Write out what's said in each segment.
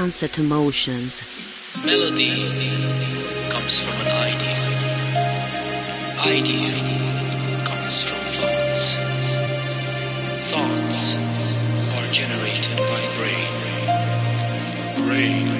sunset emotions. Melody comes from an idea. Idea comes from thoughts. Thoughts are generated by brain. Brain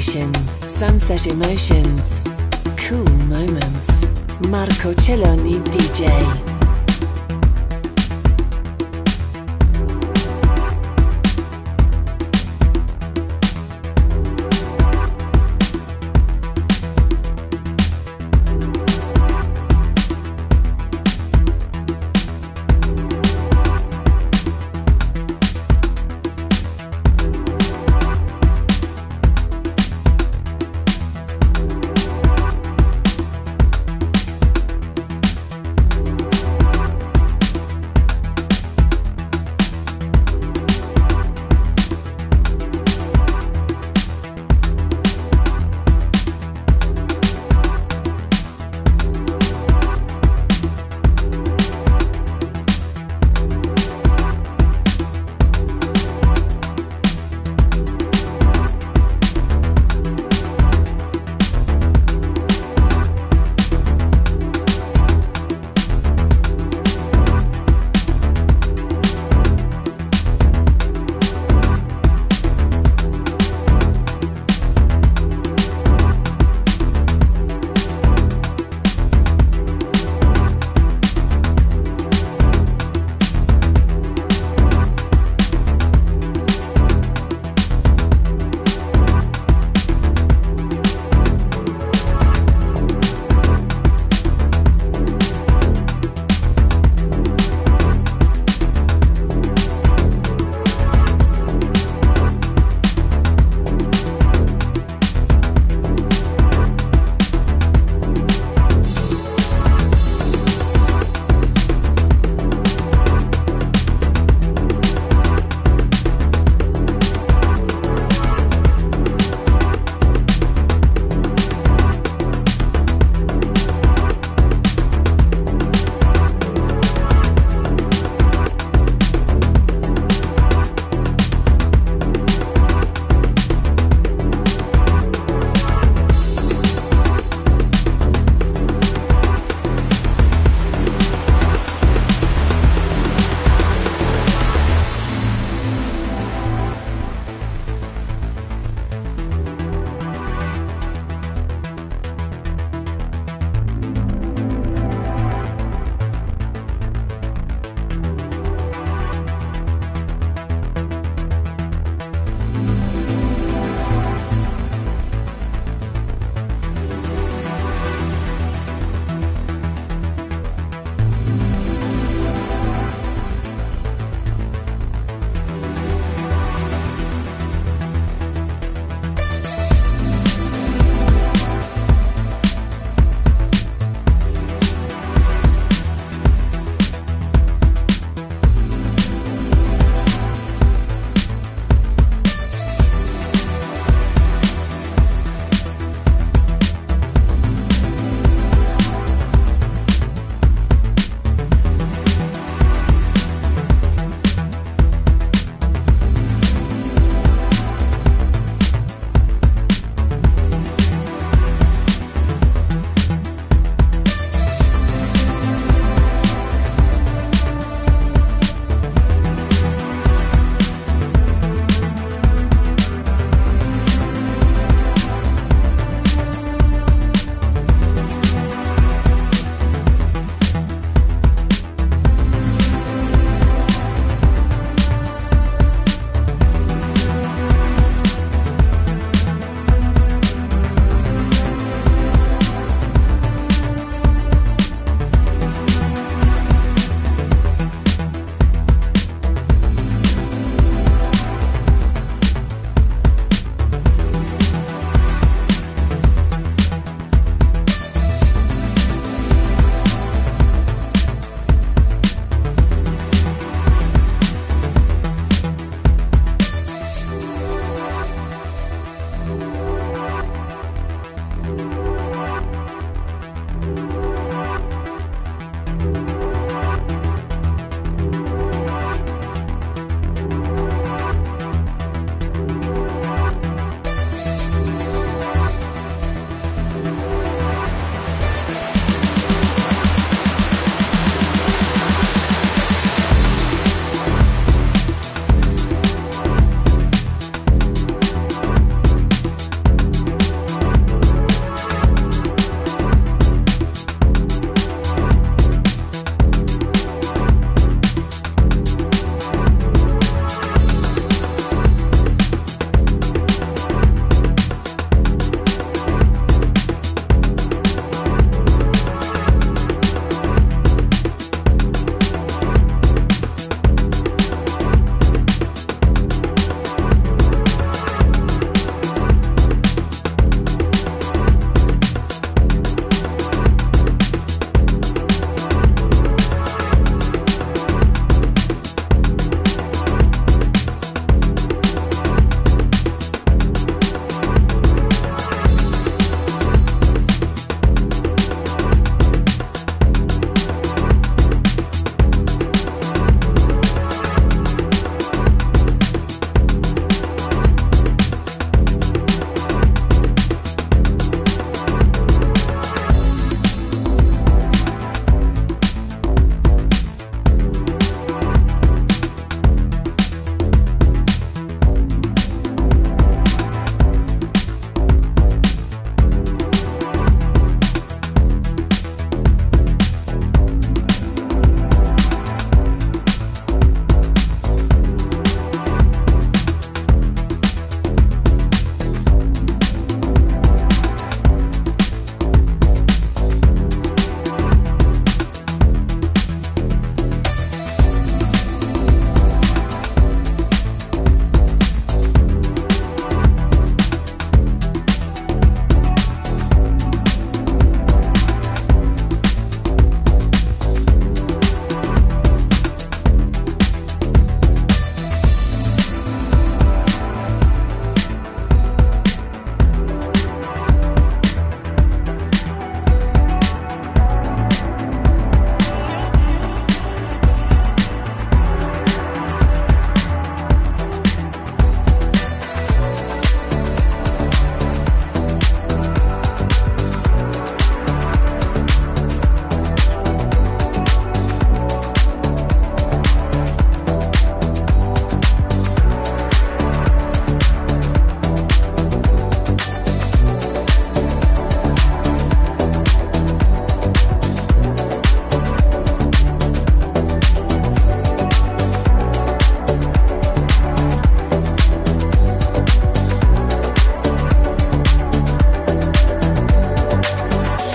Sunset emotions, cool moments. Marco Celloni DJ.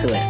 Suerte. Sunset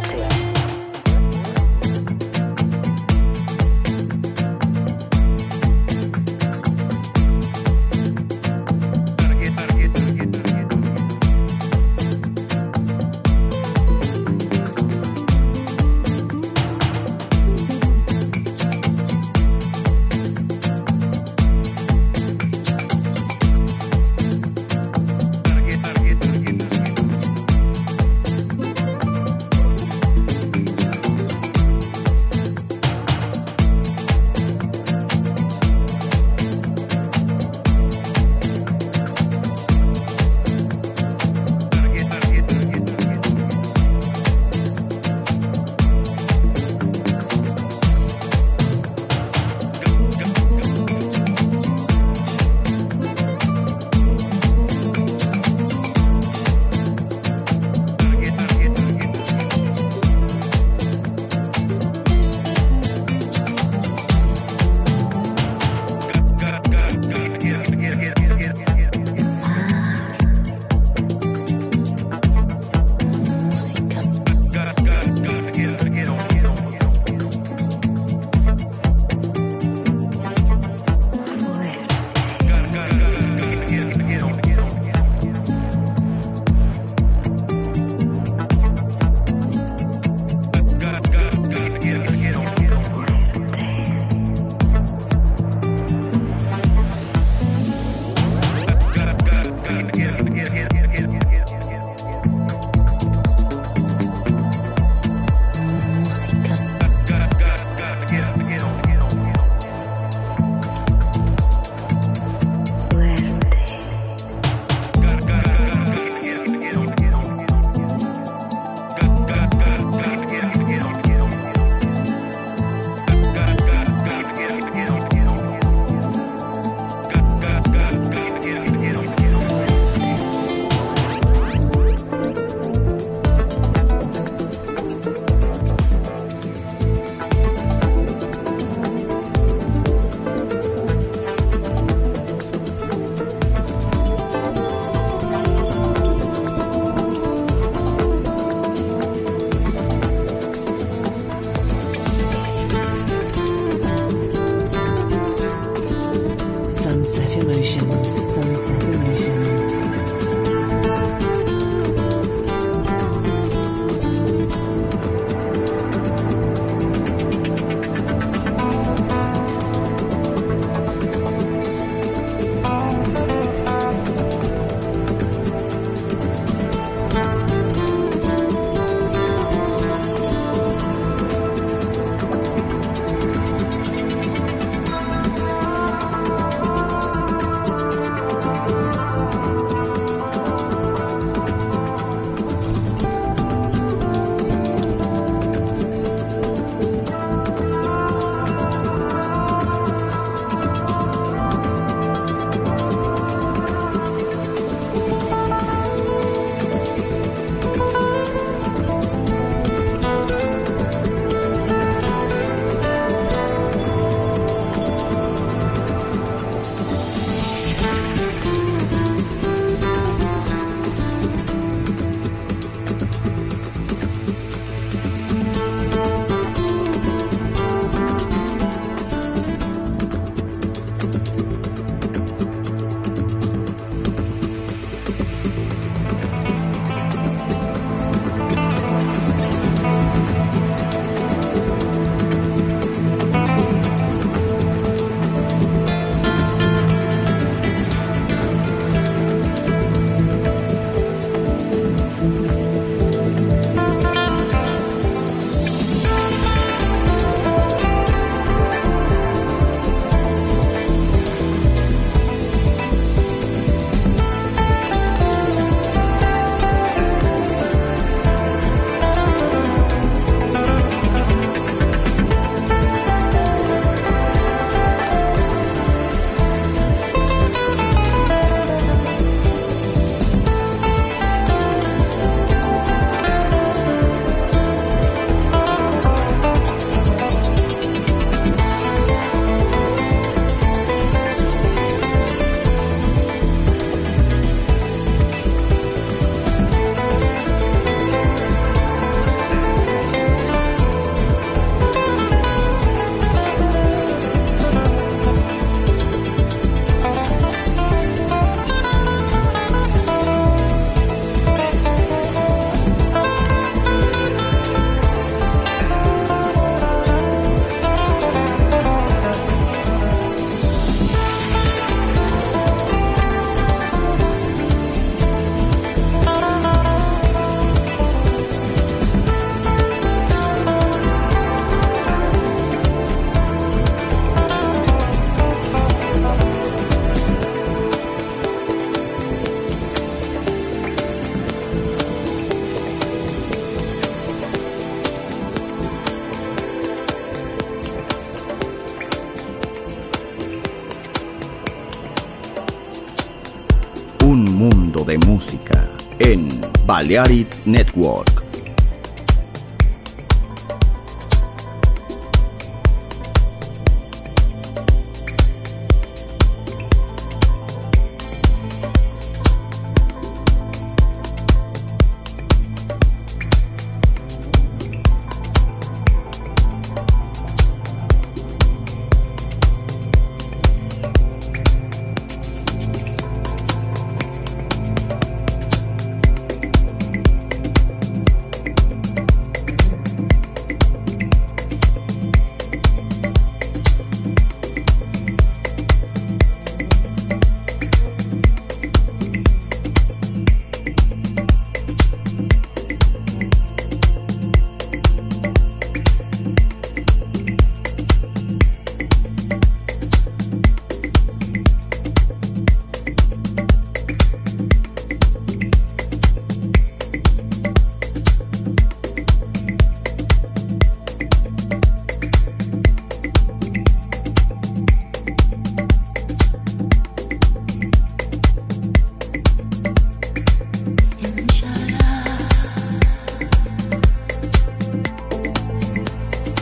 Balearic Network.